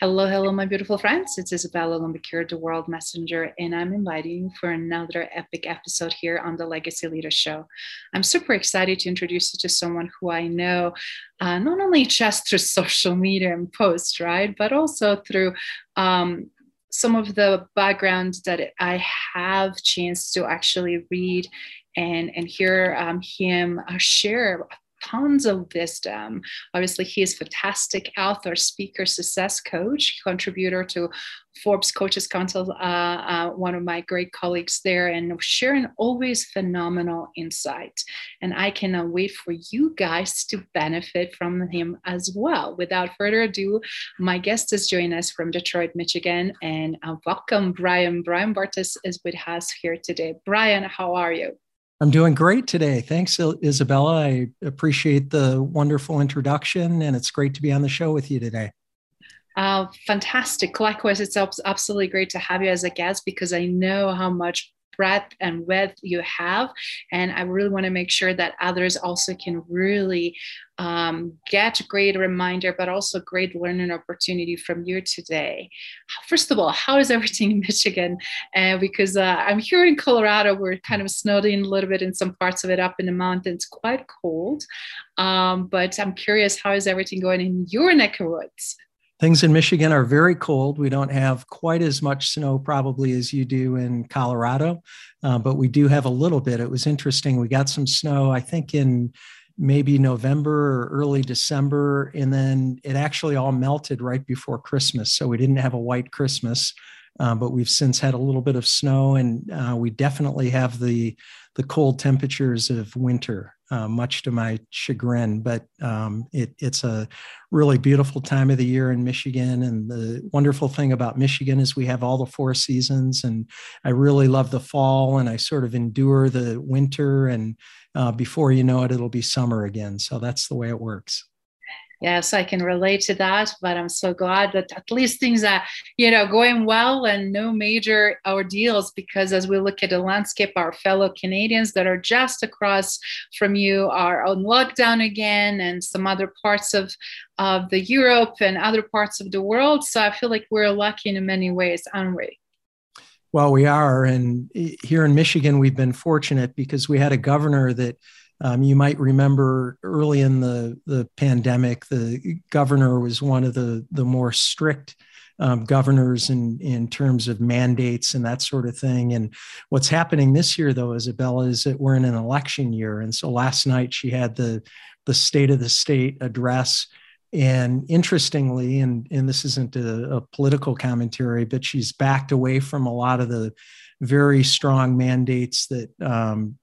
Hello, hello, my beautiful friends. It's Isabella Lombakir, the World Messenger, and I'm inviting you for another epic episode here on the Legacy Leader Show. I'm super excited to introduce you to someone who I know uh, not only just through social media and posts, right, but also through um, some of the background that I have chance to actually read and and hear um, him uh, share tons of wisdom. Obviously, he is fantastic author, speaker, success coach, contributor to Forbes Coaches Council, uh, uh, one of my great colleagues there, and sharing always phenomenal insight. And I cannot wait for you guys to benefit from him as well. Without further ado, my guest is joining us from Detroit, Michigan, and uh, welcome, Brian. Brian Bartes is with us here today. Brian, how are you? I'm doing great today. Thanks, Isabella. I appreciate the wonderful introduction, and it's great to be on the show with you today. Uh, fantastic. Likewise, it's absolutely great to have you as a guest because I know how much breadth and width you have. And I really want to make sure that others also can really um, get great reminder, but also great learning opportunity from you today. First of all, how is everything in Michigan? Uh, because uh, I'm here in Colorado, we're kind of snowed in a little bit in some parts of it up in the mountains, quite cold. Um, but I'm curious, how is everything going in your neck of woods? Things in Michigan are very cold. We don't have quite as much snow probably as you do in Colorado, uh, but we do have a little bit. It was interesting. We got some snow, I think, in maybe November or early December, and then it actually all melted right before Christmas. So we didn't have a white Christmas. Uh, but we've since had a little bit of snow, and uh, we definitely have the the cold temperatures of winter, uh, much to my chagrin. But um, it, it's a really beautiful time of the year in Michigan. And the wonderful thing about Michigan is we have all the four seasons. And I really love the fall and I sort of endure the winter. And uh, before you know it, it'll be summer again. So that's the way it works yes i can relate to that but i'm so glad that at least things are you know going well and no major ordeals because as we look at the landscape our fellow canadians that are just across from you are on lockdown again and some other parts of of the europe and other parts of the world. So i feel like we're lucky in many ways aren't we? Well we are. And eh, here in michigan we've been fortunate because we had a governor that um, you might remember early in the, the pandemic, the governor was one of the, the more strict um, governors in, in terms of mandates and that sort of thing. And what's happening this year, though, Isabella, is that we're in an election year. And so last night she had the, the State of the State address. And interestingly, and, and this isn't a, a political commentary, but she's backed away from a lot of the very strong mandates that um,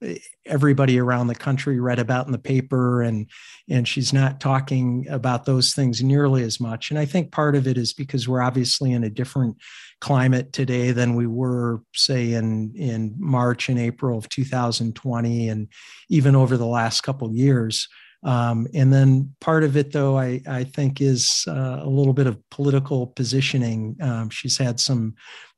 everybody around the country read about in the paper and and she's not talking about those things nearly as much and i think part of it is because we're obviously in a different climate today than we were say in in march and april of 2020 and even over the last couple years um, and then part of it, though, I, I think is uh, a little bit of political positioning. Um, she's had some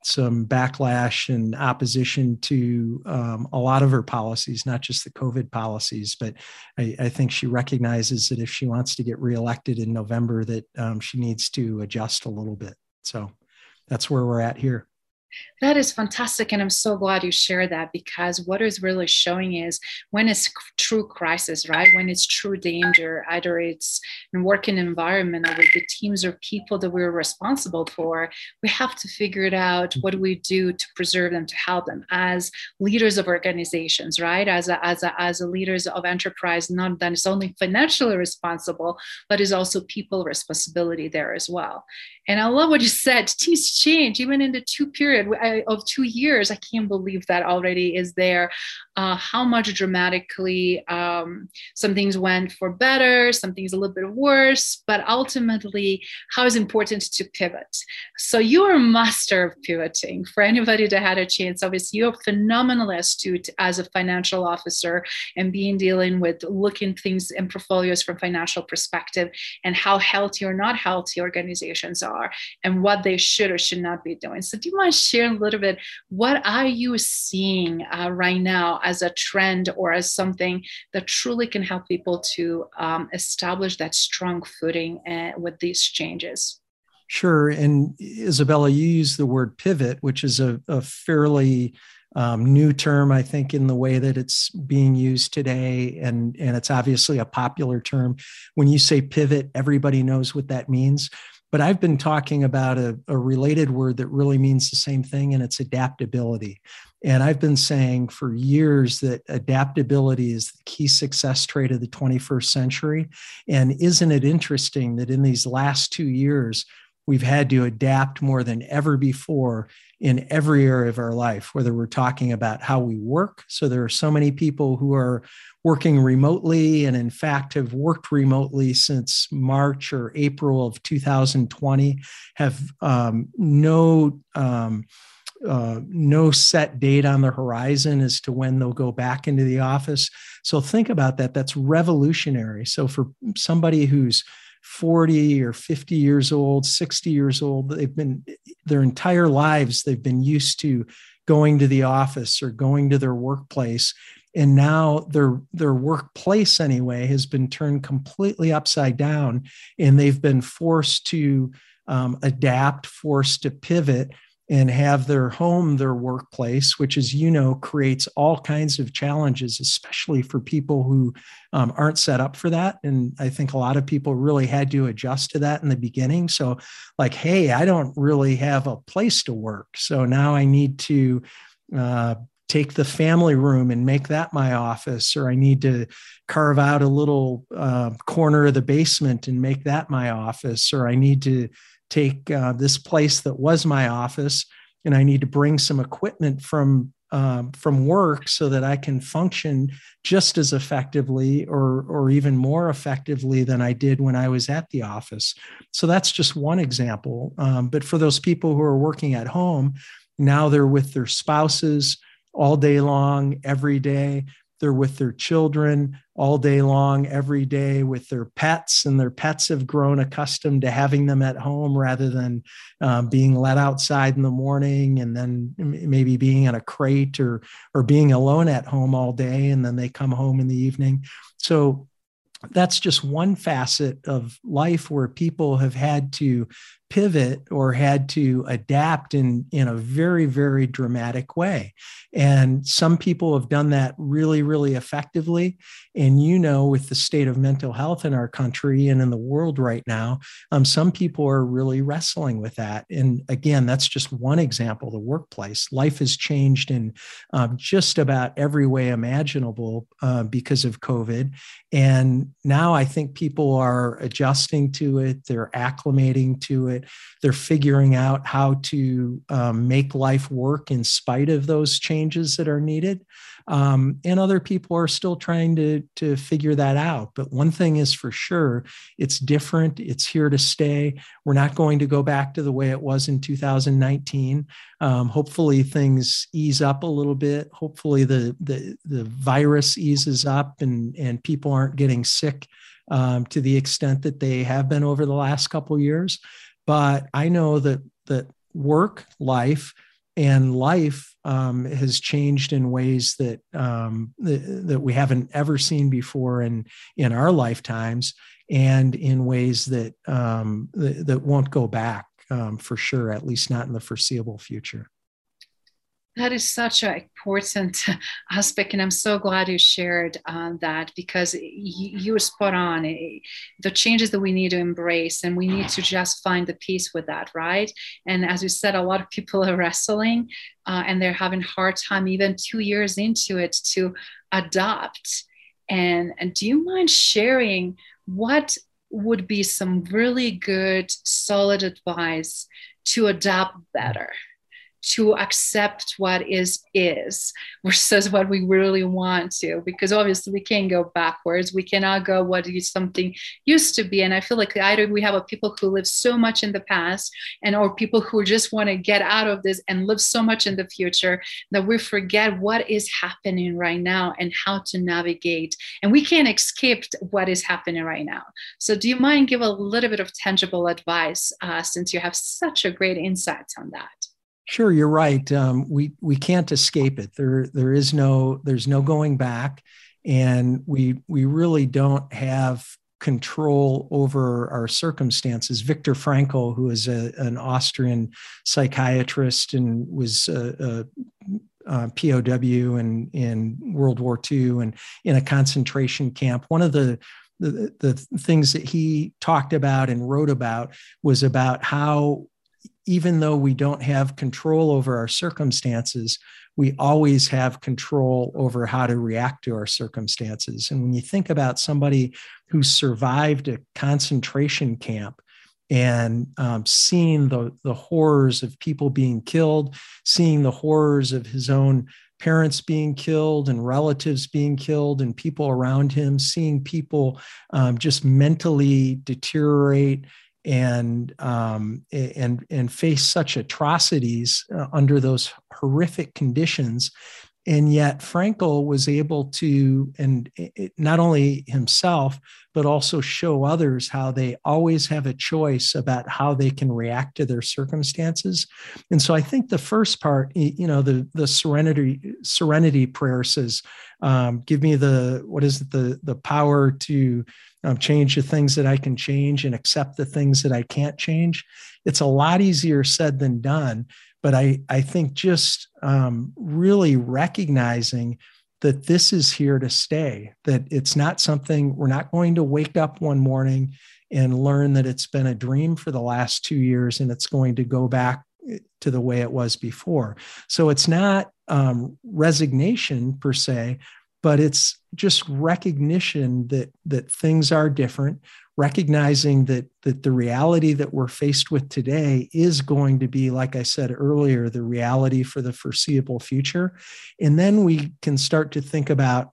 some backlash and opposition to um, a lot of her policies, not just the COVID policies. But I, I, think she recognizes that if she wants to get reelected in November, that um, she needs to adjust a little bit. So that's where we're at here. That is fantastic. And I'm so glad you shared that because what is really showing is when it's true crisis, right? When it's true danger, either it's in working environment or with the teams or people that we're responsible for, we have to figure it out. What do we mm-hmm. do to preserve them, to help them as leaders of organizations, right? As a, as a, as a leaders of enterprise, not that it's only financially responsible, but is also people responsibility there as well. And I love what you said. Teams change even in the two period I, of two years. I can't believe that already is there. Uh, how much dramatically um, some things went for better, some things a little bit worse, but ultimately, how is important to pivot. So you are a master of pivoting. For anybody that had a chance, obviously you're phenomenally astute as a financial officer and being dealing with looking things in portfolios from financial perspective and how healthy or not healthy organizations are and what they should or should not be doing. So do you mind sharing a little bit? What are you seeing uh, right now as a trend or as something that truly can help people to um, establish that strong footing uh, with these changes? Sure. And Isabella, you use the word pivot, which is a, a fairly um, new term, I think, in the way that it's being used today. And, and it's obviously a popular term. When you say pivot, everybody knows what that means. But I've been talking about a, a related word that really means the same thing, and it's adaptability. And I've been saying for years that adaptability is the key success trait of the 21st century. And isn't it interesting that in these last two years, we've had to adapt more than ever before in every area of our life, whether we're talking about how we work. So there are so many people who are working remotely and, in fact, have worked remotely since March or April of 2020, have um, no. Um, uh, no set date on the horizon as to when they'll go back into the office. So think about that. That's revolutionary. So for somebody who's 40 or 50 years old, 60 years old. They've been their entire lives, they've been used to going to the office or going to their workplace. And now their, their workplace, anyway, has been turned completely upside down. And they've been forced to um, adapt, forced to pivot and have their home their workplace, which, as you know, creates all kinds of challenges, especially for people who um, aren't set up for that. And I think a lot of people really had to adjust to that in the beginning. So, like, hey, I don't really have a place to work. So now I need to uh, take the family room and make that my office, or I need to carve out a little uh, corner of the basement and make that my office, or I need to take uh, this place that was my office and I need to bring some equipment from um, from work so that I can function just as effectively or or even more effectively than I did when I was at the office. So that's just one example. Um, but for those people who are working at home, now they're with their spouses all day long, every day. They're with their children all day long, every day with their pets, and their pets have grown accustomed to having them at home rather than um, being let outside in the morning and then maybe being in a crate or or being alone at home all day, and then they come home in the evening. So that's just one facet of life where people have had to pivot or had to adapt in in a very very dramatic way. And some people have done that really really effectively. And you know with the state of mental health in our country and in the world right now um, some people are really wrestling with that. And again that's just one example the workplace. Life has changed in um, just about every way imaginable uh, because of covid. And now i think people are adjusting to it. They're acclimating to it it. They're figuring out how to um, make life work in spite of those changes that are needed. Um, and other people are still trying to, to figure that out. But one thing is for sure it's different, it's here to stay. We're not going to go back to the way it was in 2019. Um, hopefully, things ease up a little bit. Hopefully, the, the, the virus eases up and, and people aren't getting sick um, to the extent that they have been over the last couple years. But I know that that work, life, and life um, has changed in ways that, um, that that we haven't ever seen before in in our lifetimes, and in ways that um, that, that, won't go back um, for sure, at least not in the foreseeable future that is such an important aspect and i'm so glad you shared uh, that because you, were spot on. The changes that we need to embrace and we need to just find the peace with that right? And as you said a lot of people are wrestling uh, and they're having a hard time even two years into it to adopt. And, and do you mind sharing what would be some really good solid advice to adapt better to accept what is is versus what we really want to because obviously we can't go backwards. We cannot go what something used to be? And i feel like either we have a people who live so much in the past and or people who just want to get out of this and live so much in the future that we forget what is happening right now and how to navigate. And we can't escape what is happening right now. So do you mind give a little bit of tangible advice uh, since you have such a great insights on that Sure, you're right. Um, we we can't escape it. There there is no there's no going back, and we we really don't have control over our circumstances. Viktor Frankl, who is a, an Austrian psychiatrist and was a, a, POW in, in World War II and in a concentration camp, one of the the, the things that he talked about and wrote about was about how even though we don't have control over our circumstances, we always have control over how to react to our circumstances. And when you think about somebody who survived a concentration camp and um, seeing the, the horrors of people being killed, seeing the horrors of his own parents being killed and relatives being killed and people around him, seeing people um, just mentally deteriorate and um, and and face such atrocities uh, under those horrific conditions. And yet Frankl was able to and not only himself but also show others how they always have a choice about how they can react to their circumstances. And so i think the first part you know the the serenity serenity prayer says um, give me the what is it the the power to um, change the things that I can change and accept the things that I can't change. It's a lot easier said than done. But I, I think just um, really recognizing that this is here to stay, that it's not something we're not going to wake up one morning and learn that it's been a dream for the last two years and it's going to go back eh, to the way it was before. So it's not um, resignation per se, but it's just recognition that that things are different recognizing that that the reality that we're faced with today is going to be like i said earlier the reality for the foreseeable future. And then we can start to think about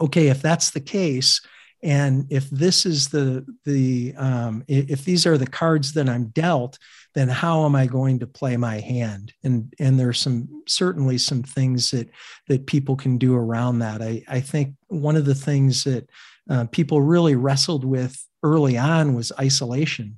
okay if that's the case and if this is the the um, if these are the cards that i'm dealt then how am I going to play my hand? And and there's some certainly some things that that people can do around that. I, I think one of the things that uh, people really wrestled with early on was isolation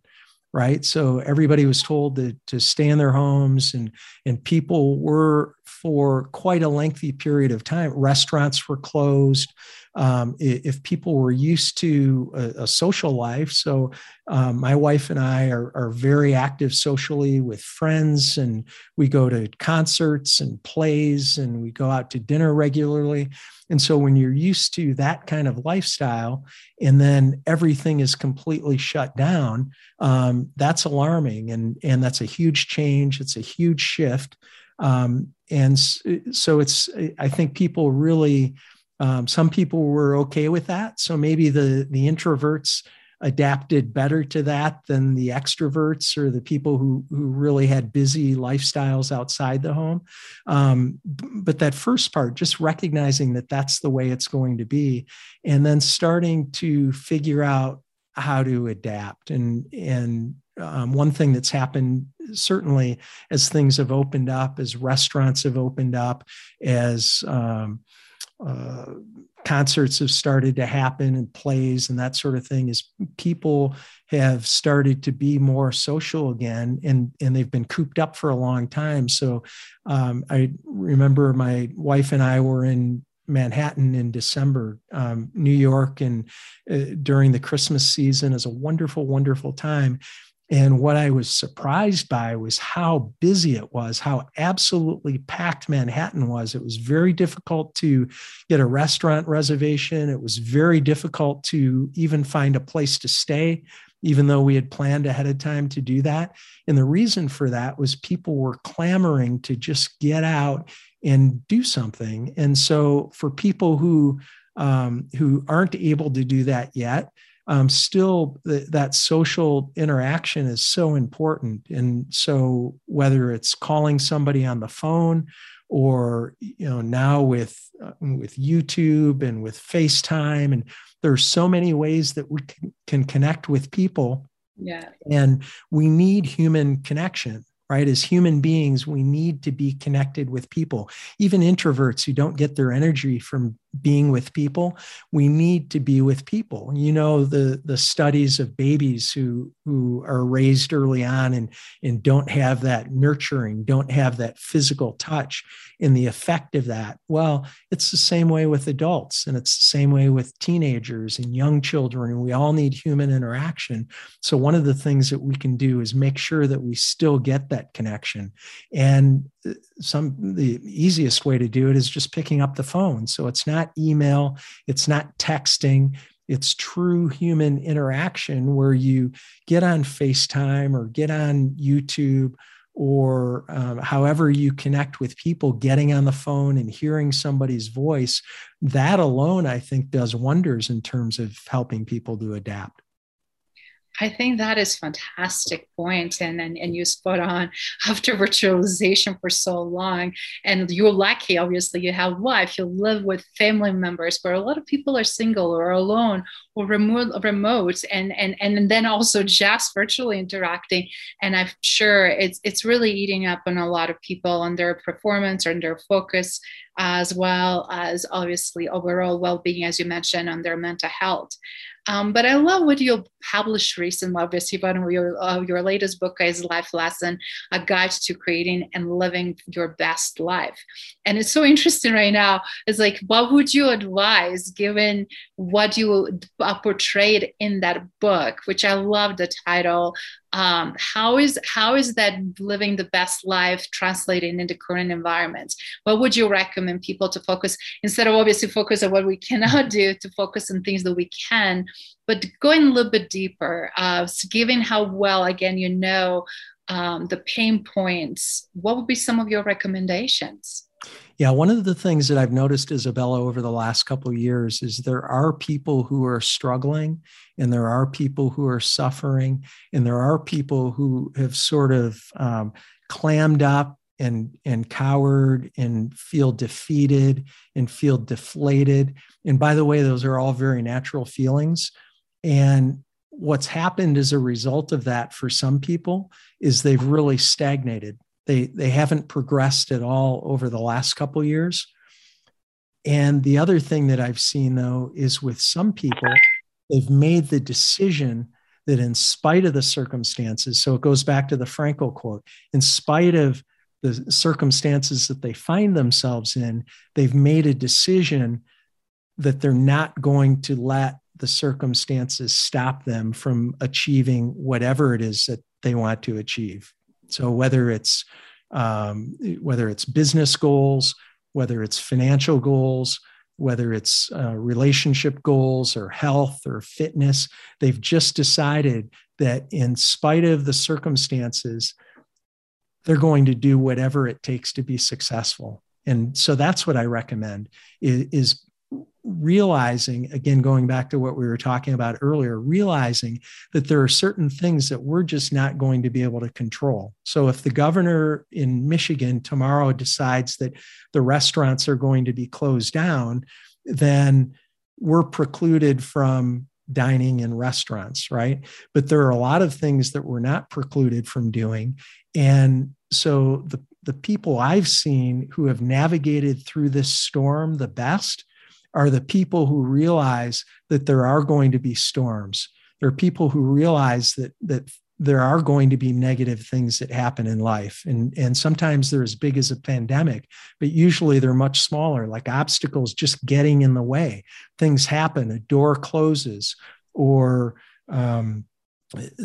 right so everybody was told to, to stay in their homes and and people were for quite a lengthy period of time restaurants were closed um, if people were used to a, a social life. So, um, my wife and I are, are, very active socially with friends, and we go to concerts and plays, and we go out to dinner regularly. And so, when you're used to that kind of lifestyle, and then everything is completely shut down, um, that's alarming, and and that's a huge change. It's a huge shift. Um, and so it's i think people really um, some people were okay with that. So maybe the, the introverts adapted better to that than the extroverts or the people who, who really had busy lifestyles outside the home. Um, but that first part, just recognizing that that's the way it's going to be, and then starting to figure out how to adapt. And, and um, one thing that's happened certainly as things have opened up, as restaurants have opened up, as um, uh, concerts have started to happen and plays and that sort of thing is people have started to be more social again and and they've been cooped up for a long time. So um, i remember my wife and i were in manhattan in december um, new york and uh, during the christmas season is a wonderful wonderful time and what I was surprised by was how busy it was, how absolutely packed Manhattan was. It was very difficult to get a restaurant reservation. It was very difficult to even find a place to stay, even though we had planned ahead of time to do that. And the reason for that was people were clamoring to just get out and do something. And so for people who um, who aren't able to do that yet, um, still th- that social interaction is so important. And so whether it's calling somebody on the phone or you know now with uh, with YouTube and with FaceTime and there's so many ways that we can, can connect with people. Yeah. And we need human connection right? As human beings, we need to be connected with people. Even introverts who don't get their energy from being with people we need to be with people. You know the the studies of babies who who are raised early on and and don't have that nurturing don't have that physical touch and the effect of that well it's the same way with adults and it's the same way with teenagers and young children and we all need human interaction. So one of the things that we can do is make sure that we still get that connection. And some the easiest way to do it is just picking up the phone so it's not email, it's not texting. It's true human interaction where you get on FaceTime or get on YouTube or um, however you connect with people, getting on the phone and hearing somebody's voice. That alone, I think, does wonders in terms of helping people to adapt. I think that is fantastic point, and, and and you spot on. After virtualization for so long, and you're lucky, obviously, you have wife, you live with family members, but a lot of people are single or alone or remote, remote, and and and then also just virtually interacting. And I'm sure it's it's really eating up on a lot of people on their performance or their focus, as well as obviously overall well-being, as you mentioned, on their mental health. Um, but I love what you published recently, obviously, of your, uh, your latest book is Life Lesson, A Guide to Creating and Living Your Best Life. And it's so interesting right now. It's like, what would you advise given what you uh, portrayed in that book, which I love the title, um, how is how is that living the best life translating into current environments? What would you recommend people to focus instead of obviously focus on what we cannot do to focus on things that we can but going a little bit deeper uh, given how well again you know um, the pain points what would be some of your recommendations yeah, one of the things that I've noticed, Isabella, over the last couple of years is there are people who are struggling and there are people who are suffering and there are people who have sort of um, clammed up and, and cowered and feel defeated and feel deflated. And by the way, those are all very natural feelings. And what's happened as a result of that for some people is they've really stagnated they they haven't progressed at all over the last couple years. And the other thing that I've seen though is with some people, they've made the decision that in spite of the circumstances, so it goes back to the Frankl quote, in spite of the circumstances that they find themselves in, they've made a decision that they're not going to let the circumstances stop them from achieving whatever it is that they want to achieve. So whether it's um, whether it's business goals, whether it's financial goals, whether it's uh, relationship goals or health or fitness, they've just decided that in spite of the circumstances, they're going to do whatever it takes to be successful. And so that's what I recommend is, is realizing again going back to what we were talking about earlier realizing that there are certain things that we're just not going to be able to control. So if the governor in michigan tomorrow decides that the restaurants are going to be closed down then we're precluded from dining in restaurants right? But there are a lot of things that we're not precluded from doing. And so the the people I've seen who have navigated through this storm the best are the people who realize that there are going to be storms. There are people who realize that that there are going to be negative things that happen in life. And, and sometimes they're as big as a pandemic, but usually they're much smaller, like obstacles just getting in the way. Things happen, a door closes, or um,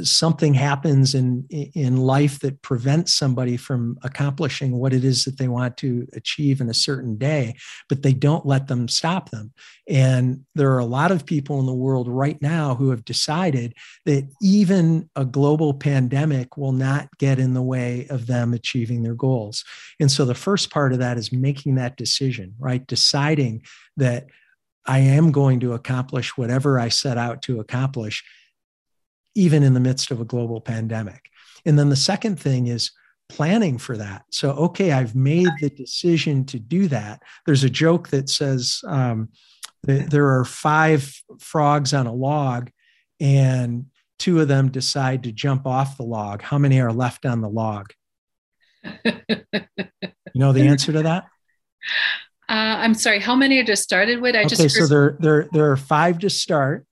something happens in in life that prevents somebody from accomplishing what it is that they want to achieve in a certain day but they don't let them stop them. And there are a lot of people in the world right now who have decided that even a global pandemic will not get in the way of them achieving their goals. And so the first part of that is making that decision right? Deciding that I am going to accomplish whatever I set out to accomplish, even in the midst of a global pandemic. And then the second thing is planning for that. So, okay, I've made the decision to do that. There's a joke that says um, there are five frogs on a log, and two of them decide to jump off the log. How many are left on the log? you know the answer to that? Uh, I'm sorry. How many are just started with? I okay, just so there there there are five to start.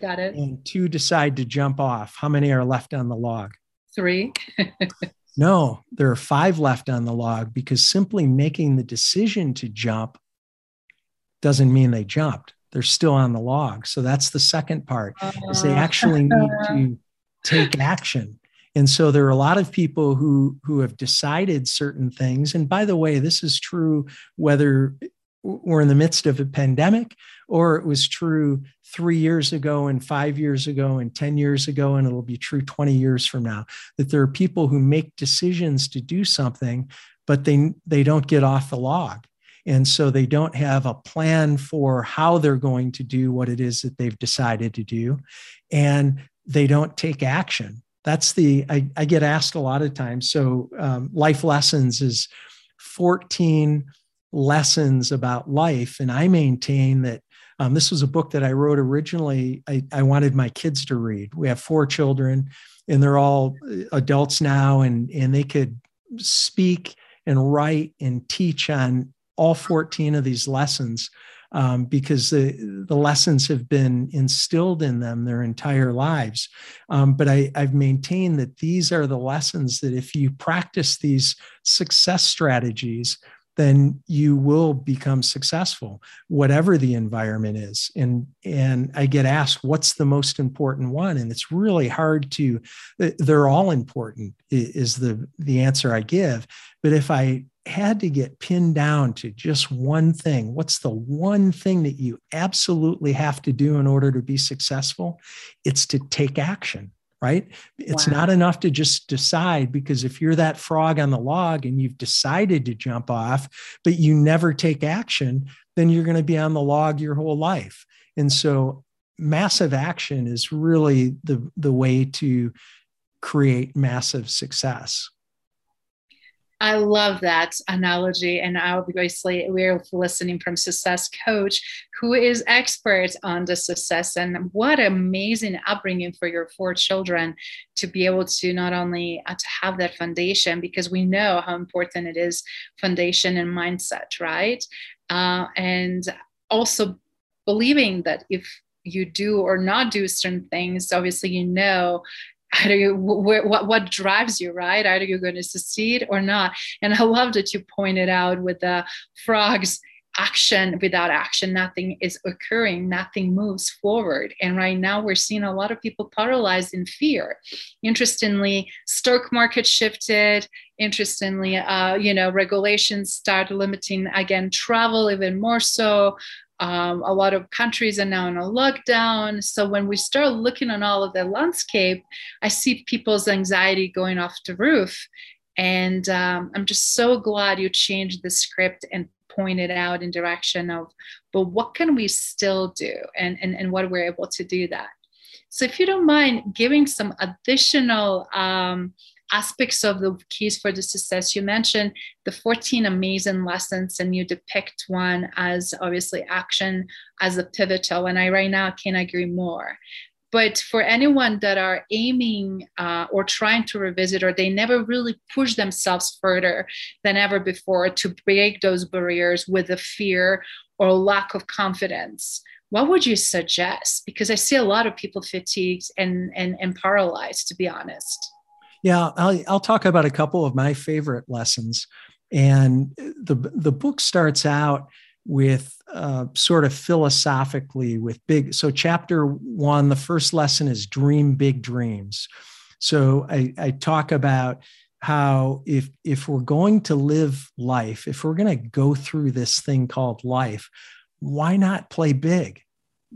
Got it. And two decide to jump off. How many are left on the log? Three. no, there are five left on the log because simply making the decision to jump doesn't mean they jumped. They're still on the log. So that's the second part. Uh, is they actually need to take action. And so there are a lot of people who who have decided certain things. And by the way, this is true whether we're in the midst of a pandemic or it was true three years ago and five years ago and 10 years ago, and it'll be true 20 years from now, that there are people who make decisions to do something, but they, they don't get off the log. And so they don't have a plan for how they're going to do what it is that they've decided to do. And they don't take action that's the I, I get asked a lot of times. So um, life lessons is 14 lessons about life, and I maintain that um, this was a book that I wrote originally. I, I wanted my kids to read. We have four children, and they're all adults now, and and they could speak and write and teach on all 14 of these lessons um, because the, the lessons have been instilled in them their entire lives. Um, but I, I've maintained that these are the lessons that if you practice these success strategies, then you will become successful whatever the environment is. And and i get asked what's the most important one? And it's really hard to uh, they're all important is the the answer i give. But if i had to get pinned down to just one thing, what's the one thing that you absolutely have to do in order to be successful? It's to take action, right? It's wow. not enough to just decide because if you're that frog on the log and you've decided to jump off, but you never take action, then you're going to be on the log your whole life. And so massive action is really the, the way to create massive success. I love that analogy. And obviously, we're listening from Success Coach, who is expert on the success. And what amazing upbringing for your four children to be able to not only uh, to have that foundation, because we know how important it is foundation and mindset, right? Uh, and also believing that if you do or not do certain things obviously you know you wh- what what drives you right? Either you're going to succeed or not? And i love that you pointed out with the frogs action without action nothing is occurring nothing moves forward and right now we're seeing a lot of people paralyzed in fear interestingly stock market shifted interestingly uh, you know regulations start limiting again travel even more so um, a lot of countries are now in a lockdown. So when we start looking on all of the landscape, I see people's anxiety going off the roof. And um, I'm just so glad you changed the script and pointed out in direction of, but what can we still do and, and, and what we're able to do that. So if you don't mind giving some additional um, aspects of the keys for the success. You mentioned the 14 amazing lessons, and you depict one as obviously action as a pivotal. And I right now can't agree more. But for anyone that are aiming uh, or trying to revisit, or they never really push themselves further than ever before to break those barriers with the fear or lack of confidence, what would you suggest? Because I see a lot of people fatigued and, and, and paralyzed, to be honest. Yeah, I'll, I'll talk about a couple of my favorite lessons. And the, the book starts out with uh, sort of philosophically with big. So, chapter one, the first lesson is dream big dreams. So, I, I talk about how if if we're going to live life, if we're going to go through this thing called life, why not play big?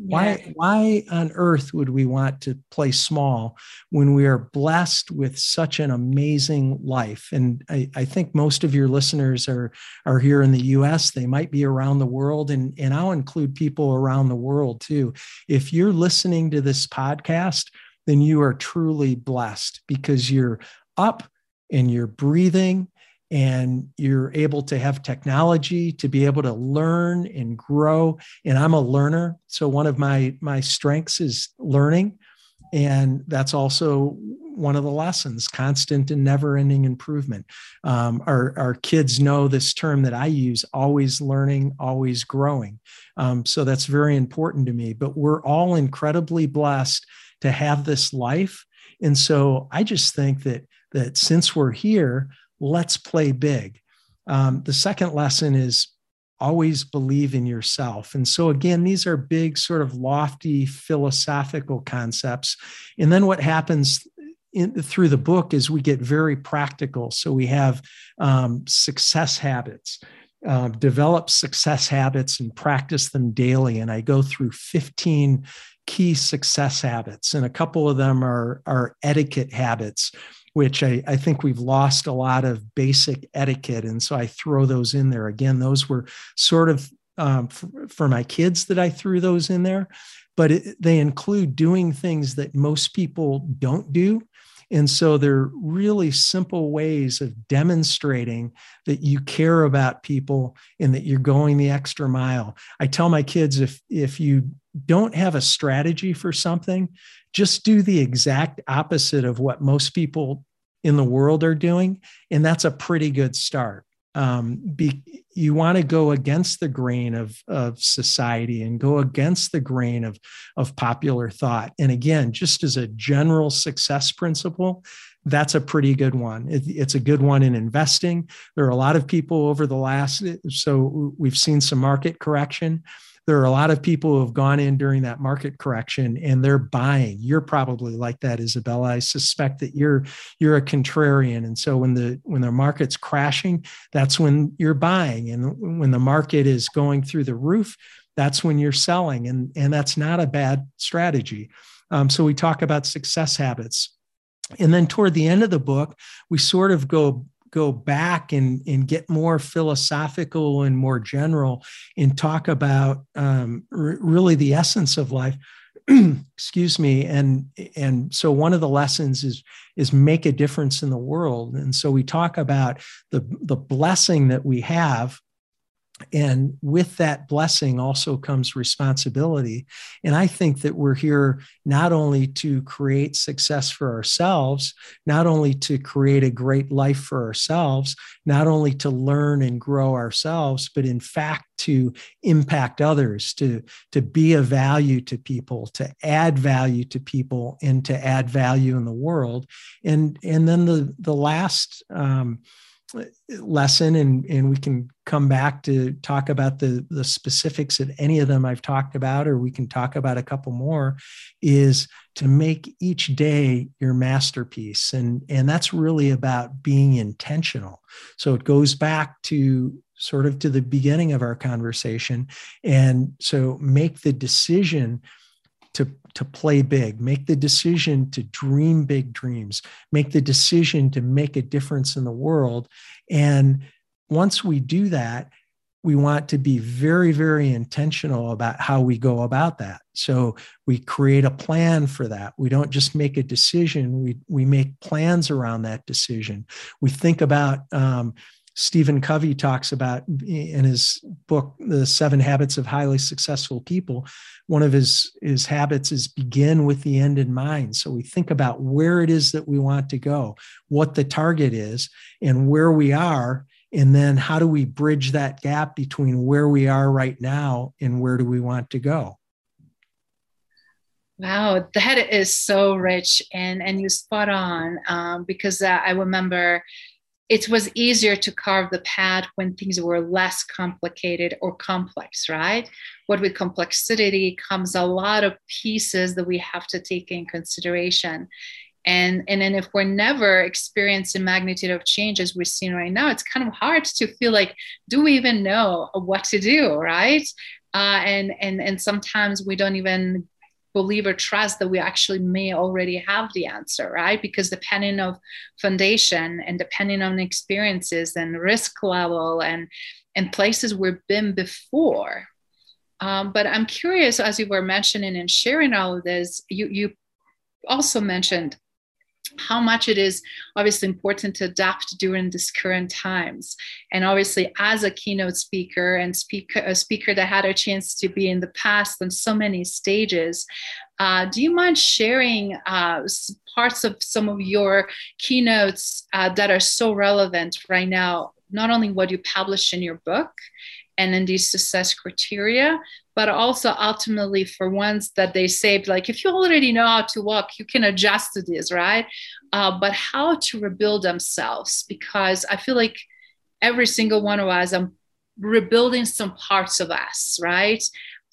Why, why on earth would we want to play small when we are blessed with such an amazing life? And I, I think most of your listeners are, are here in the US. They might be around the world, and, and I'll include people around the world too. If you're listening to this podcast, then you are truly blessed because you're up and you're breathing and you're able to have technology to be able to learn and grow. And i'm a learner. So one of my my strengths is learning. And that's also one of the lessons constant and never ending improvement. Um, our, our kids know this term that i use always learning always growing. Um, so that's very important to me. But we're all incredibly blessed to have this life. And so i just think that that since we're here let's play big. Um, the second lesson is always believe in yourself. And so, again, these are big, sort of lofty philosophical concepts. And then what happens in, through the book is we get very practical. So, we have um, success habits. Uh, develop success habits and practice them daily. And I go through 15 key success habits, and a couple of them are, are etiquette habits which I, I, think we've lost a lot of basic etiquette. And so I throw those in there. Again, those were sort of um, for, for, my kids that I threw those in there, but it, they include doing things that most people don't do. And so they're really simple ways of demonstrating that you care about people and that you're going the extra mile. I tell my kids if if you don't have a strategy for something, just do the exact opposite of what most people in the world are doing. And that's a pretty good start. Um, be, you want to go against the grain of, of society and go against the grain of, of popular thought. And again, just as a general success principle, that's a pretty good one. It, it's a good one in investing. There are a lot of people over the last, so we've seen some market correction there are a lot of people who have gone in during that market correction and they're buying. You're probably like that isabella. I suspect that you're you're a contrarian. And so when the when the market's crashing that's when you're buying. And when the market is going through the roof that's when you're selling. And and that's not a bad strategy. Um, so we talk about success habits. And then toward the end of the book we sort of go go back and, and get more philosophical and more general and talk about um, r- really the essence of life. Excuse me and and so one of the lessons is is make a difference in the world. And so we talk about the the blessing that we have and with that blessing also comes responsibility. And I think that we're here not only to create success for ourselves, not only to create a great life for ourselves, not only to learn and grow ourselves, but in fact to impact others, to, to be of value to people, to add value to people, and to add value in the world. And, and then the, the last um, lesson and and we can come back to talk about the the specifics of any of them I've talked about or we can talk about a couple more is to make each day your masterpiece. And and that's really about being intentional. So it goes back to sort of to the beginning of our conversation. And so make the decision to, to play big, make the decision to dream big dreams, make the decision to make a difference in the world. And once we do that, we want to be very, very intentional about how we go about that. So we create a plan for that. We don't just make a decision, we, we make plans around that decision. We think about, um, Stephen Covey talks about in his book, The Seven Habits of Highly Successful People. One of his, his habits is begin with the end in mind. So we think about where it is that we want to go, what the target is, and where we are. And then how do we bridge that gap between where we are right now and where do we want to go? Wow, that is so rich and and you spot on um, because uh, I remember it was easier to carve the path when things were less complicated or complex, right? What with complexity comes a lot of pieces that we have to take in consideration. And, and then if we're never experiencing magnitude of change as we're seeing right now, it's kind of hard to feel like, do we even know what to do, right? uh, and and and sometimes we don't even believe or trust that we actually may already have the answer right because depending of foundation and depending on experiences and risk level and and places we've been before um, but i'm curious as you were mentioning and sharing all of this you you also mentioned how much it is obviously important to adapt during these current times. And obviously, as a keynote speaker and speaker, a speaker that had a chance to be in the past on so many stages, uh, do you mind sharing uh, parts of some of your keynotes uh, that are so relevant right now? Not only what you publish in your book and in these success criteria, but also ultimately for ones that they saved like if you already know how to walk you can adjust to this right? Uh, but how to rebuild themselves because i feel like every single one of us i'm rebuilding some parts of us right?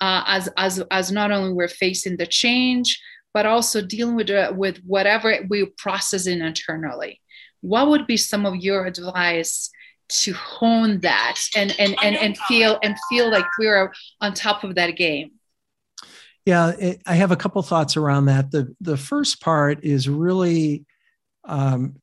Uh, as as as not only we're facing the change but also dealing with uh, with whatever we're processing internally. What would be some of your advice to hone that and and and, and feel and feel like we're on top of that game. Yeah it, i have a couple thoughts around that. The the first part is really um,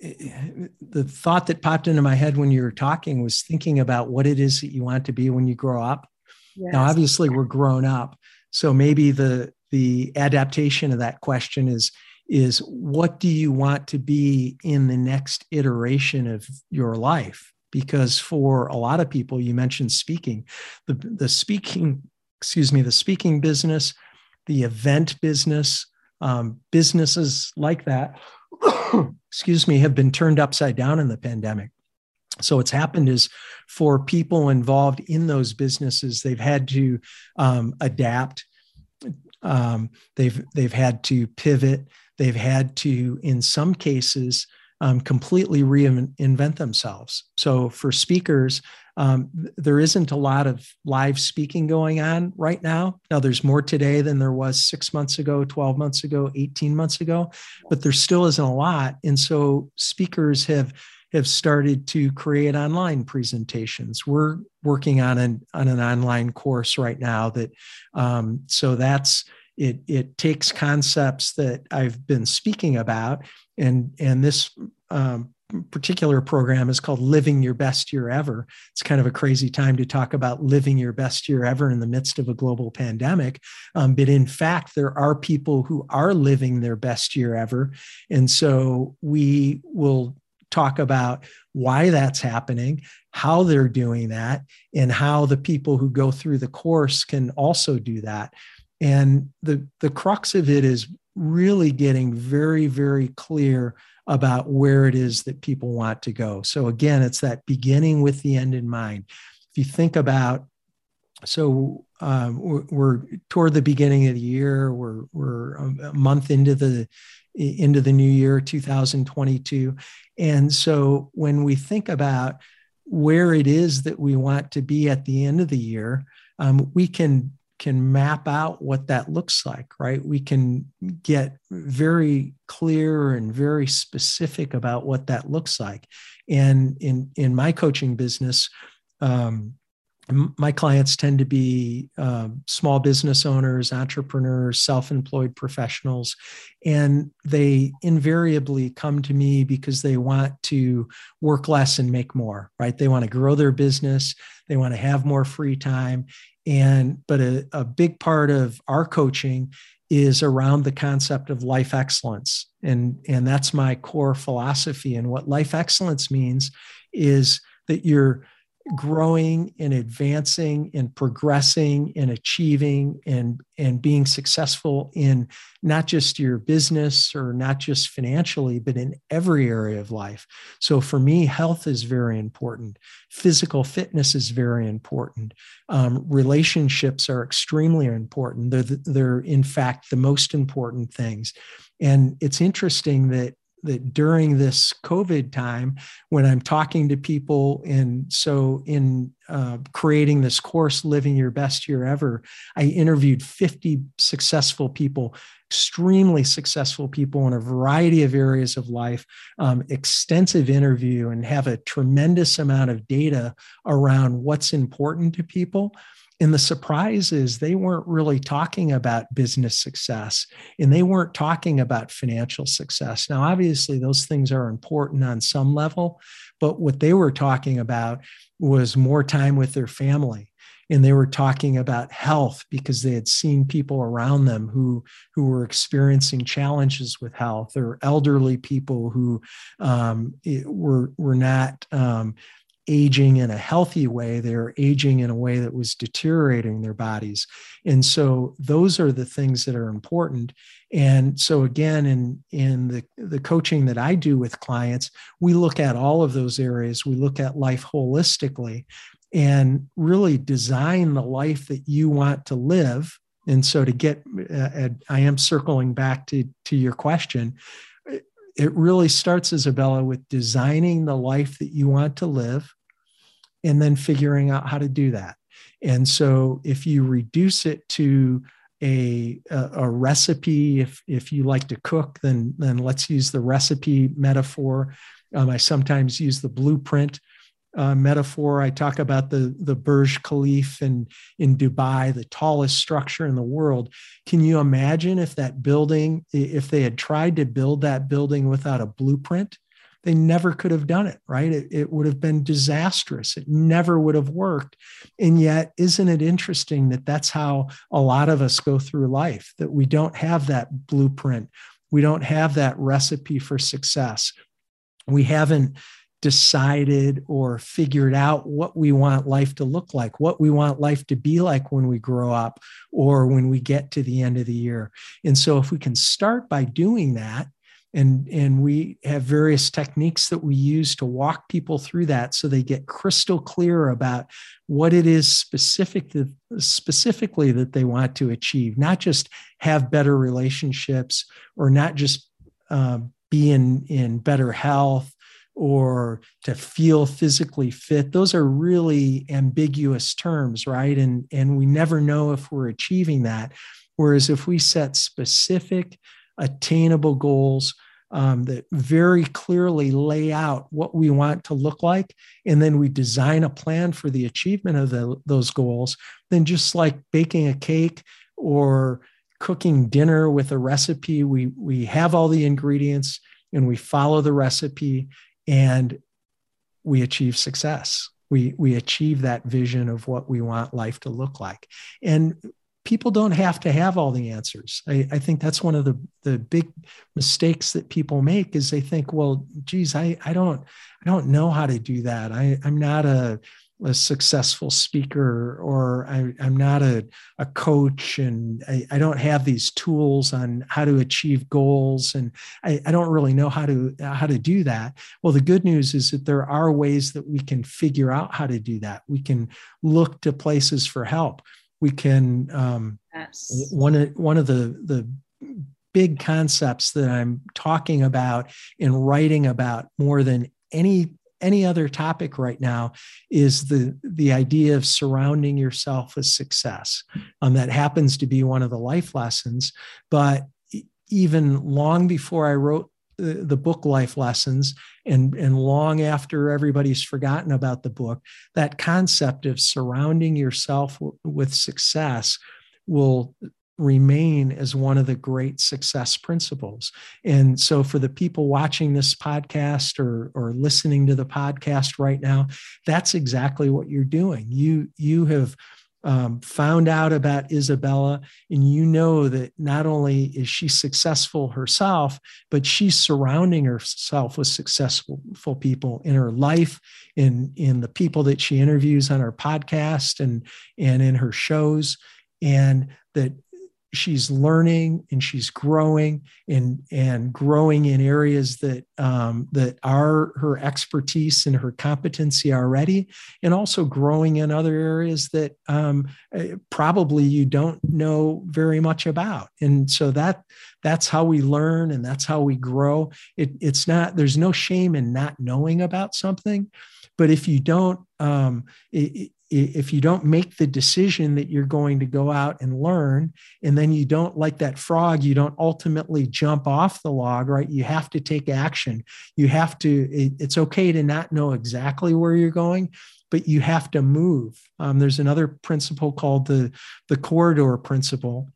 the thought that popped into my head when you were talking was thinking about what it is that you want to be when you grow up. Yes. now obviously we're grown up so maybe the the adaptation of that question is is what do you want to be in the next iteration of your life? Because for a lot of people you mentioned speaking the, the speaking excuse me the speaking business the event business um, businesses like that excuse me have been turned upside down in the pandemic. So what's happened is for people involved in those businesses they've had to um, adapt. Um, they've they've had to pivot they've had to, in some cases, um, completely reinvent themselves. So for speakers, um, there isn't a lot of live speaking going on right now. Now, there's more today than there was six months ago, 12 months ago, 18 months ago, but there still isn't a lot. And so speakers have have started to create online presentations. We're working on an on an online course right now that um, so that's it, it takes concepts that I've been speaking about, and, and this um, particular program is called Living Your Best Year Ever. It's kind of a crazy time to talk about living your best year ever in the midst of a global pandemic. Um, but in fact, there are people who are living their best year ever. And so we will talk about why that's happening, how they're doing that, and how the people who go through the course can also do that. And the, the crux of it is really getting very, very clear about where it is that people want to go. So, again, it's that beginning with the end in mind. If you think about, so um, we're, we're, toward the beginning of the year, we're, we're a month into the into the new year 2022 and so when we think about where it is that we want to be at the end of the year um, we can can map out what that looks like, right? We can get very clear and very specific about what that looks like. And in in my coaching business, um, my clients tend to be uh, small business owners, entrepreneurs, self employed professionals, and they invariably come to me because they want to work less and make more, right? They want to grow their business, they want to have more free time, and but a, a big part of our coaching is around the concept of life excellence and and that's my core philosophy and what life excellence means is that you're growing and advancing and progressing and achieving and and being successful in not just your business or not just financially but in every area of life. So for me health is very important. Physical fitness is very important. Um, relationships are extremely important. They're, they're in fact the most important things. And it's interesting that that during this COVID time, when I'm talking to people, and so in uh, creating this course, Living Your Best Year Ever, I interviewed 50 successful people, extremely successful people in a variety of areas of life, um, extensive interview, and have a tremendous amount of data around what's important to people. And the surprise is they weren't really talking about business success and they weren't talking about financial success. Now, obviously, those things are important on some level, but what they were talking about was more time with their family and they were talking about health because they had seen people around them who who were experiencing challenges with health or elderly people who um, were were not um, aging in a healthy way they're aging in a way that was deteriorating their bodies and so those are the things that are important and so again in in the the coaching that i do with clients we look at all of those areas we look at life holistically and really design the life that you want to live. And so, to get, uh, I am circling back to, to your question. It really starts, Isabella, with designing the life that you want to live and then figuring out how to do that. And so, if you reduce it to a, a, a, recipe, if, if you like to cook, then, then let's use the recipe metaphor. Um, I sometimes use the blueprint uh, metaphor. I talk about the, the Burj Khalifa in, in Dubai, the tallest structure in the world. Can you imagine if that building, if they had tried to build that building without a blueprint? They never could have done it, right? It, it would have been disastrous. It never would have worked. And yet, isn't it interesting that that's how a lot of us go through life, that we don't have that blueprint? We don't have that recipe for success. We haven't decided or figured out what we want life to look like, what we want life to be like when we grow up or when we get to the end of the year. And so, if we can start by doing that, and, and we have various techniques that we use to walk people through that so they get crystal clear about what it is specific to, specifically that they want to achieve, not just have better relationships or not just uh, be in, in better health or to feel physically fit. Those are really ambiguous terms right? And and we never know if we're achieving that. Whereas if we set specific attainable goals um, that very clearly lay out what we want to look like. And then we design a plan for the achievement of the, those goals. Then just like baking a cake or cooking dinner with a recipe we we have all the ingredients and we follow the recipe and we achieve success. We we achieve that vision of what we want life to look like. And people don't have to have all the answers i, I think that's one of the the big mistakes that people make is they think well geez i i don't i don't know how to do that i i'm not a a successful speaker or I, am not a, a coach and I, I, don't have these tools on how to achieve goals and I, I, don't really know how to how to do that. Well, the good news is that there are ways that we can figure out how to do that. We can look to places for help. We can um, yes. one of one of the the big concepts that I'm talking about and writing about more than any any other topic right now is the the idea of surrounding yourself with success um, that happens to be one of the life lessons but even long before i wrote the, the book life lessons and and long after everybody's forgotten about the book that concept of surrounding yourself w- with success will remain as one of the great success principles. And so, for the people watching this podcast or, or listening to the podcast right now, that's exactly what you're doing. You, you have um, found out about Isabella, and you know that not only is she successful herself, but she's surrounding herself with successful people in her life, in in the people that she interviews on her podcast and and in her shows, and that she's learning and she's growing and and growing in areas that um, that are her expertise and her competency already and also growing in other areas that um, eh, probably you don't know very much about. And so that that's how we learn and that's how we grow. It, it's not there's no shame in not knowing about something but if you don't um, if you don't make the decision that you're going to go out and learn, and then you don't, like that frog, you don't ultimately jump off the log, right? You have to take action. You have to, it, it's okay to not know exactly where you're going, but you have to move. Um, there's another principle called the, the corridor principle.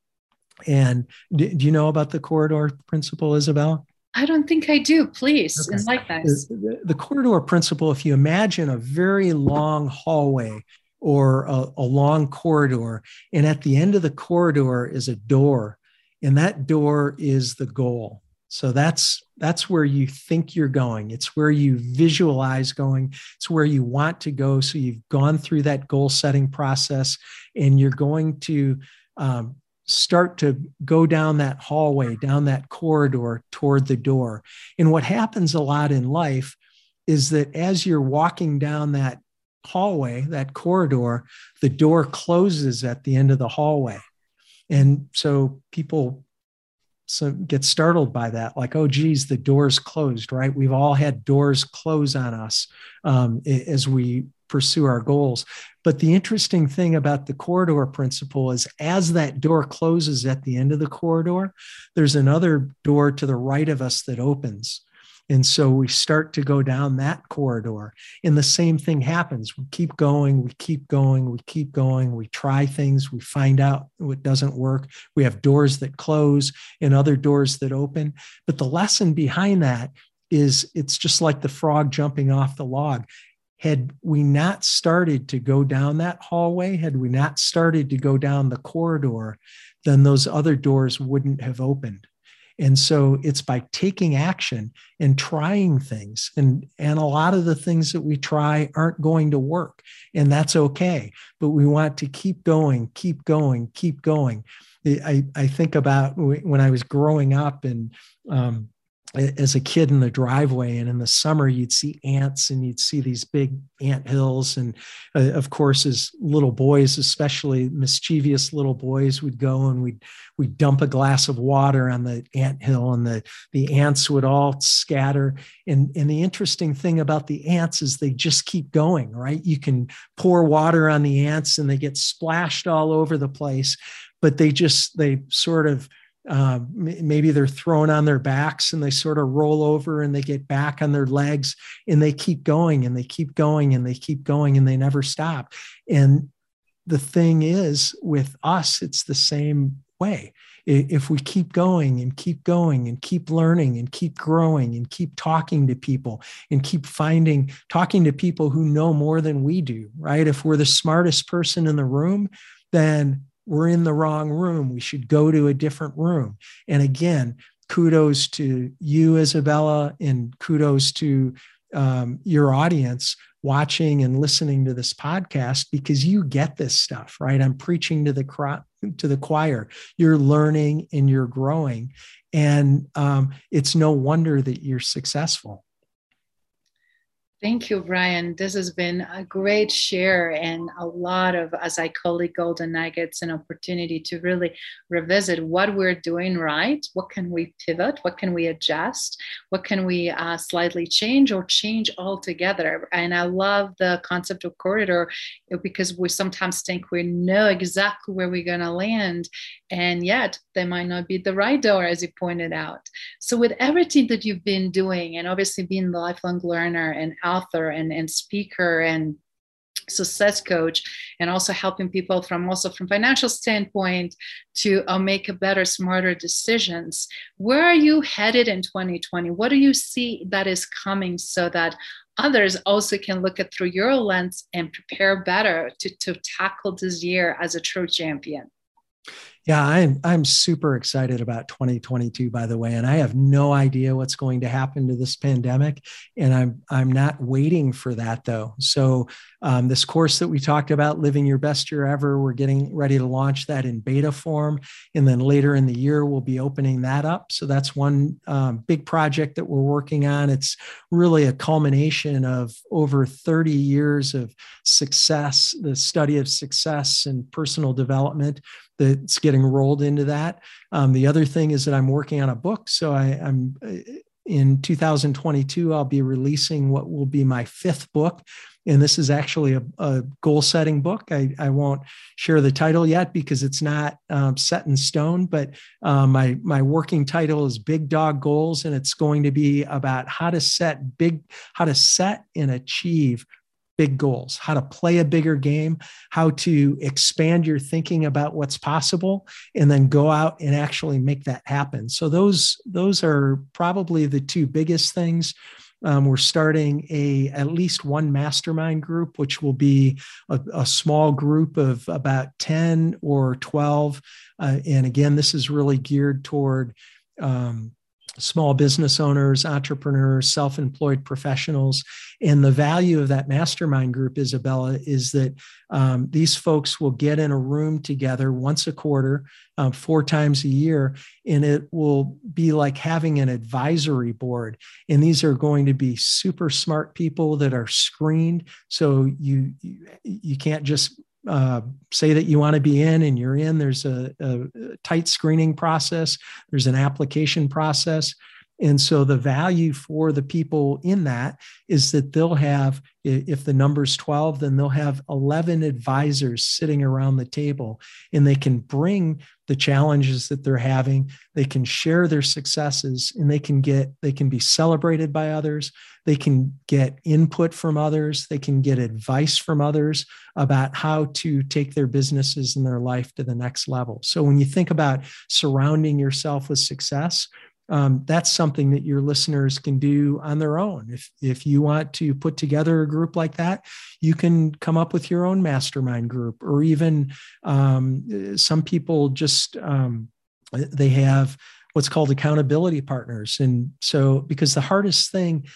And do, do you know about the corridor principle, Isabel? I don't think I do. Please okay. enlighten us. The, the, corridor principle, if you imagine a very long hallway or a, a long corridor. And at the end of the corridor is a door, and that door is the goal. So that's that's where you think you're going. It's where you visualize going. It's where you want to go. So you've gone through that goal setting process, and you're going to um, start to go down that hallway, down that corridor toward the door. And what happens a lot in life is that as you're walking down that hallway, that corridor, the door closes at the end of the hallway. And so people so get startled by that, like, oh, geez, the door's closed, right? We've all had doors close on us um, as we pursue our goals. But the interesting thing about the corridor principle is as that door closes at the end of the corridor, there's another door to the right of us that opens. And so we start to go down that corridor. And the same thing happens. We keep going, we keep going, we keep going, we try things, we find out what doesn't work. We have doors that close and other doors that open. But the lesson behind that is it's just like the frog jumping off the log. Had we not started to go down that hallway, had we not started to go down the corridor, then those other doors wouldn't have opened. And so it's by taking action and trying things. And, and a lot of the things that we try aren't going to work. And that's okay. But we want to keep going, keep going, keep going. I, I think about when I was growing up and um, as a kid in the driveway and in the summer you'd see ants and you'd see these big ant hills and uh, of course as little boys especially mischievous little boys would go and we'd we'd dump a glass of water on the ant hill and the the ants would all scatter. And and the interesting thing about the ants is they just keep going right? You can pour water on the ants and they get splashed all over the place but they just they sort of uh, maybe they're thrown on their backs and they sort of roll over and they get back on their legs and they keep going and they keep going and they keep going and they never stop. And the thing is, with us, it's the same way. If we keep going and keep going and keep learning and keep growing and keep talking to people and keep finding, talking to people who know more than we do, right? If we're the smartest person in the room, then we're in the wrong room. We should go to a different room. And again, kudos to you, Isabella, and kudos to um, your audience watching and listening to this podcast because you get this stuff, right? I'm preaching to the to the choir. You're learning and you're growing, and um, it's no wonder that you're successful. Thank you, Brian. This has been a great share and a lot of, as I call it, golden nuggets and opportunity to really revisit what we're doing right. What can we pivot? What can we adjust? What can we uh, slightly change or change altogether? And I love the concept of corridor because we sometimes think we know exactly where we're going to land. And yet, they might not be the right door, as you pointed out. So, with everything that you've been doing, and obviously being the lifelong learner and author and, and speaker and success coach and also helping people from also from financial standpoint to uh, make a better smarter decisions. Where are you headed in 2020 what do you see that is coming so that others also can look at through your lens and prepare better to, to tackle this year as a true champion yeah, I'm I'm super excited about 2022 by the way and I have no idea what's going to happen to this pandemic and I'm I'm not waiting for that though. So um, this course that we talked about living your best year ever we're getting ready to launch that in beta form and then later in the year we'll be opening that up. So that's one um, big project that we're working on. It's really a culmination of over 30 years of success, the study of success and personal development that's getting rolled into that. Um, the other thing is that I'm working on a book, so I, am in 2022, I'll be releasing what will be my fifth book. And this is actually a, a goal setting book. I, I, won't share the title yet because it's not um, set in stone, but um, my, my working title is Big Dog Goals, and it's going to be about how to set big, how to set and achieve big goals, how to play a bigger game, how to expand your thinking about what's possible, and then go out and actually make that happen. So those those are probably the two biggest things. Um, we're starting a at least one mastermind group, which will be a, a small group of about ten or twelve. Uh, and again, this is really geared toward um, small business owners, entrepreneurs, self employed professionals. And the value of that mastermind group, Isabella, is that um, these folks will get in a room together once a quarter, um, four times a year, and it will be like having an advisory board. And these are going to be super smart people that are screened. So you, you, you can't just uh, say that you want to be in and you're in. There's a, a, tight screening process, there's an application process. And so the value for the people in that is that they'll have, if the number's 12, then they'll have 11 advisors sitting around the table and they can bring the challenges that they're having. They can share their successes and they can get, they can be celebrated by others. They can get input from others. They can get advice from others about how to take their businesses and their life to the next level. So when you think about surrounding yourself with success, um, that's something that your listeners can do on their own. If if you want to put together a group like that, you can come up with your own mastermind group, or even um, some people just um, they have what's called accountability partners, and so because the hardest thing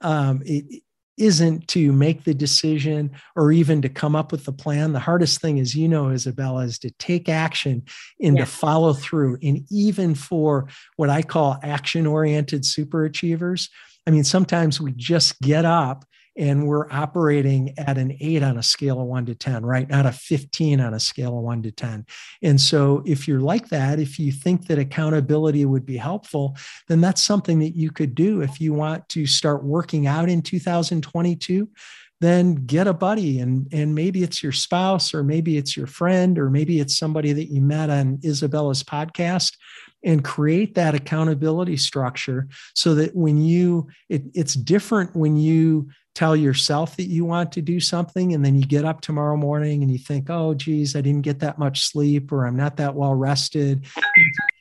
um, it, isn't to make the decision or even to come up with the plan. The hardest thing, as you know, Isabella, is to take action and to follow through. And even for what I call action oriented super achievers, I mean, sometimes we just get up and we're operating at an eight on a scale of one to 10, right? Not a 15 on a scale of one to 10. And so, if you're like that, if you think that accountability would be helpful, then that's something that you could do if you want to start working out in 2022 then get a buddy and and maybe it's your spouse or maybe it's your friend or maybe it's somebody that you met on Isabella's podcast and create that accountability structure so that when you it, it's different when you tell yourself that you want to do something and then you get up tomorrow morning and you think oh geez i didn't get that much sleep or i'm not that well rested.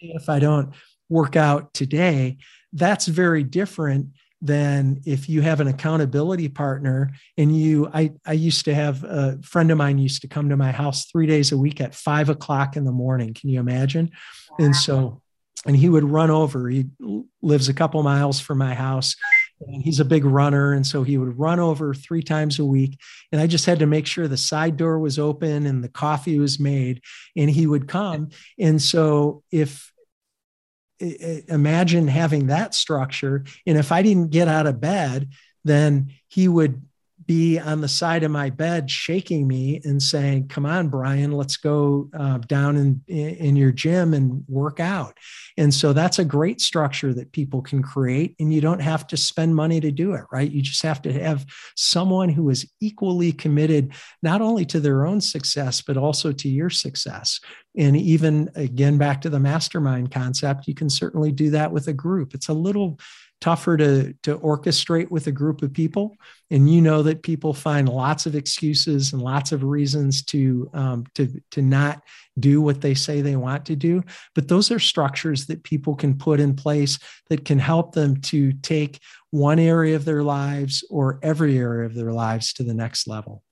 If i don't work out today that's very different than if you have an accountability partner and you i i used to have a friend of mine used to come to my house three days a week at five o'clock in the morning. Can you imagine? And so and he would run over. He lives a couple miles from my house and he's a big runner and so he would run over three times a week. And i just had to make sure the side door was open and the coffee was made and he would come. And so if imagine having that structure and if i didn't get out of bed then he would be on the side of my bed shaking me and saying come on brian let's go uh, down in, in your gym and work out. And so that's a great structure that people can create and you don't have to spend money to do it right? You just have to have someone who is equally committed not only to their own success but also to your success. And even again back to the mastermind concept you can certainly do that with a group. It's a little tougher to, to orchestrate with a group of people. And you know that people find lots of excuses and lots of reasons to, um, to, to not do what they say they want to do. But those are structures that people can put in place that can help them to take one area of their lives or every area of their lives to the next level.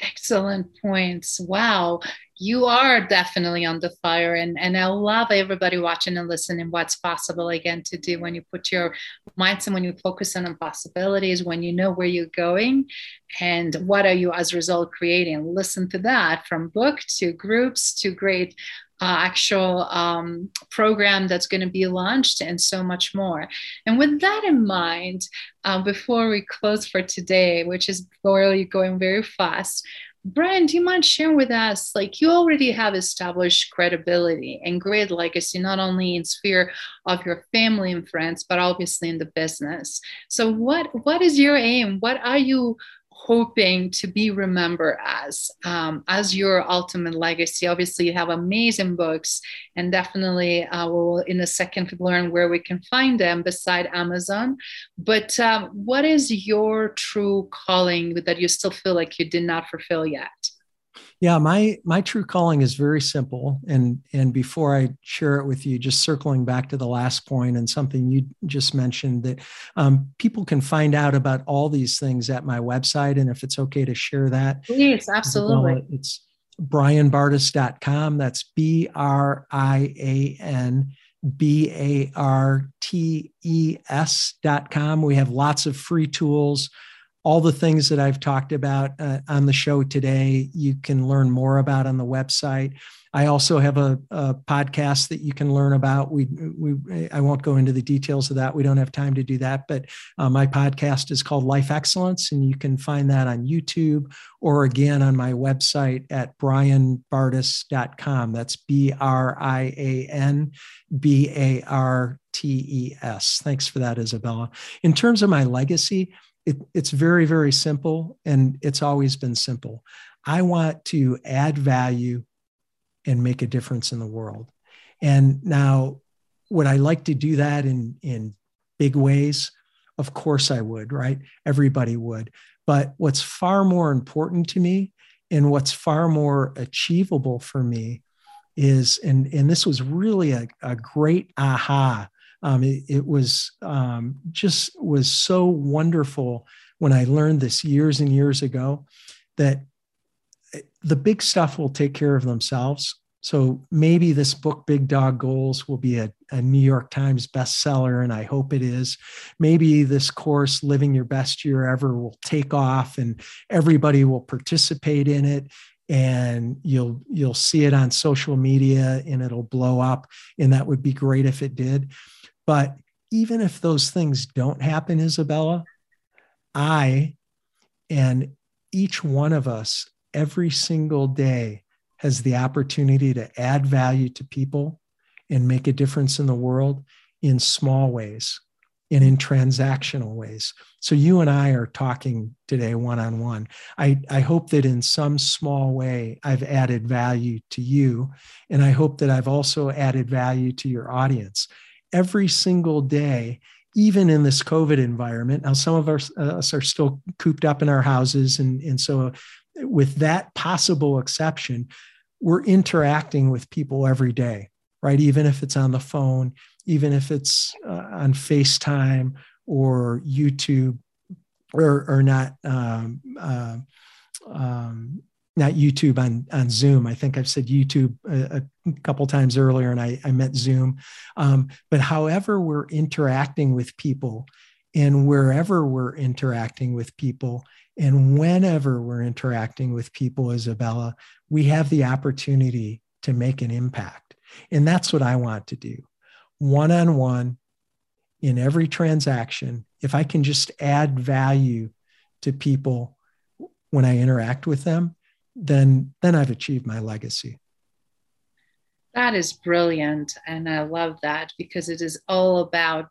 Excellent points. Wow. You are definitely on the fire. And, and I love everybody watching and listening what's possible again to do when you put your mindset, when you focus on possibilities, when you know where you're going and what are you as a result creating. Listen to that from book to groups to great uh, actual um, program that's going to be launched and so much more. And with that in mind, uh, before we close for today, which is really going very fast, Brian, do you mind sharing with us? Like, you already have established credibility and great legacy, not only in sphere of your family and friends, but obviously in the business. So, what what is your aim? What are you hoping to be remembered as um, as your ultimate legacy. Obviously you have amazing books and definitely uh, we'll in a second learn where we can find them beside amazon. But um, what is your true calling that you still feel like you did not fulfill yet yeah, my my true calling is very simple. And and before I share it with you, just circling back to the last point and something you just mentioned that um, people can find out about all these things at my website. And if it's okay to share that, yes, absolutely. It's brianbartes.com. That's B R I A N B A R T E S.com. We have lots of free tools all the things that I've talked about uh, on the show today, you can learn more about on the website. I also have a, a, podcast that you can learn about. We, we, I won't go into the details of that. We don't have time to do that. But uh, my podcast is called Life Excellence, and you can find that on YouTube or again on my website at brianbartes.com. That's B R I A N B A R T E S. Thanks for that, Isabella. In terms of my legacy, it, it's very, very simple, and it's always been simple. I want to add value and make a difference in the world. And now, would I like to do that in, in big ways? Of course, I would, right? Everybody would. But what's far more important to me and what's far more achievable for me is, and, and this was really a, a great aha um, it, it, was um, just was so wonderful when I learned this years and years ago that eh, the big stuff will take care of themselves. So maybe this book, Big Dog Goals, will be a, a, New York Times bestseller, and I hope it is. Maybe this course, Living Your Best Year Ever, will take off and everybody will participate in it and you'll you'll see it on social media and it'll blow up and that would be great if it did. But even if those things don't happen, Isabella, I and each one of us every single day has the opportunity to add value to people and make a difference in the world in small ways and in transactional ways. So you and I are talking today one on one. I, I hope that in some small way I've added value to you. And I hope that I've also added value to your audience every single day, even in this COVID environment. Now, some of us, uh, us are still cooped up in our houses. And, and so, with that possible exception, we're interacting with people every day, right? Even if it's on the phone, even if it's uh, on FaceTime or YouTube or, or not um, uh, um, not YouTube on on Zoom. I think I've said YouTube a, a couple times earlier, and I, I meant Zoom. Um, but however we're interacting with people, and wherever we're interacting with people, and whenever we're interacting with people, Isabella, we have the opportunity to make an impact, and that's what I want to do, one on one, in every transaction. If I can just add value to people when I interact with them, then then I've achieved my legacy. That is brilliant, and I love that because it is all about,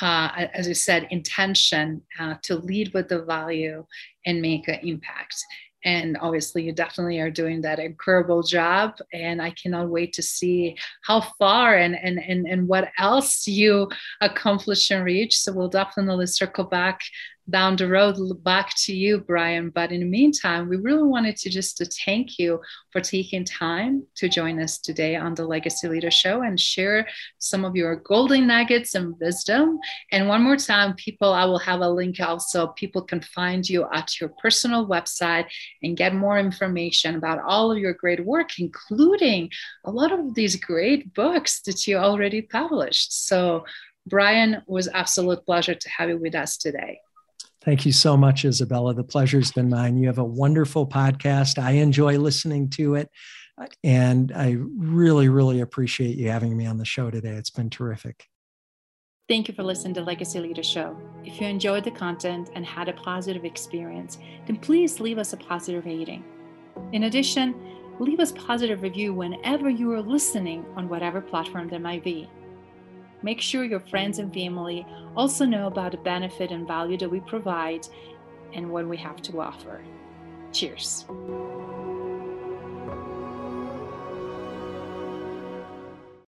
uh, as you said, intention uh, to lead with the value and make an impact. And obviously, you definitely are doing that incredible job. And I cannot wait to see how far and and and, and what else you accomplish and reach. So we'll definitely circle back down the road back to you, Brian. But in the meantime, we really wanted to just to thank you for taking time to join us today on the Legacy Leader Show and share some of your golden nuggets and wisdom. And one more time, people, I will have a link also. People can find you at your personal website and get more information about all of your great work, including a lot of these great books that you already published. So Brian, was absolute pleasure to have you with us today. Thank you so much, Isabella. The pleasure's been mine. You have a wonderful podcast. I enjoy listening to it. And I really, really appreciate you having me on the show today. It's been terrific. Thank you for listening to Legacy Leader Show. If you enjoyed the content and had a positive experience, then please leave us a positive rating. In addition, leave us positive review whenever you are listening on whatever platform there might be. Make sure your friends and family also know about the benefit and value that we provide and what we have to offer. Cheers.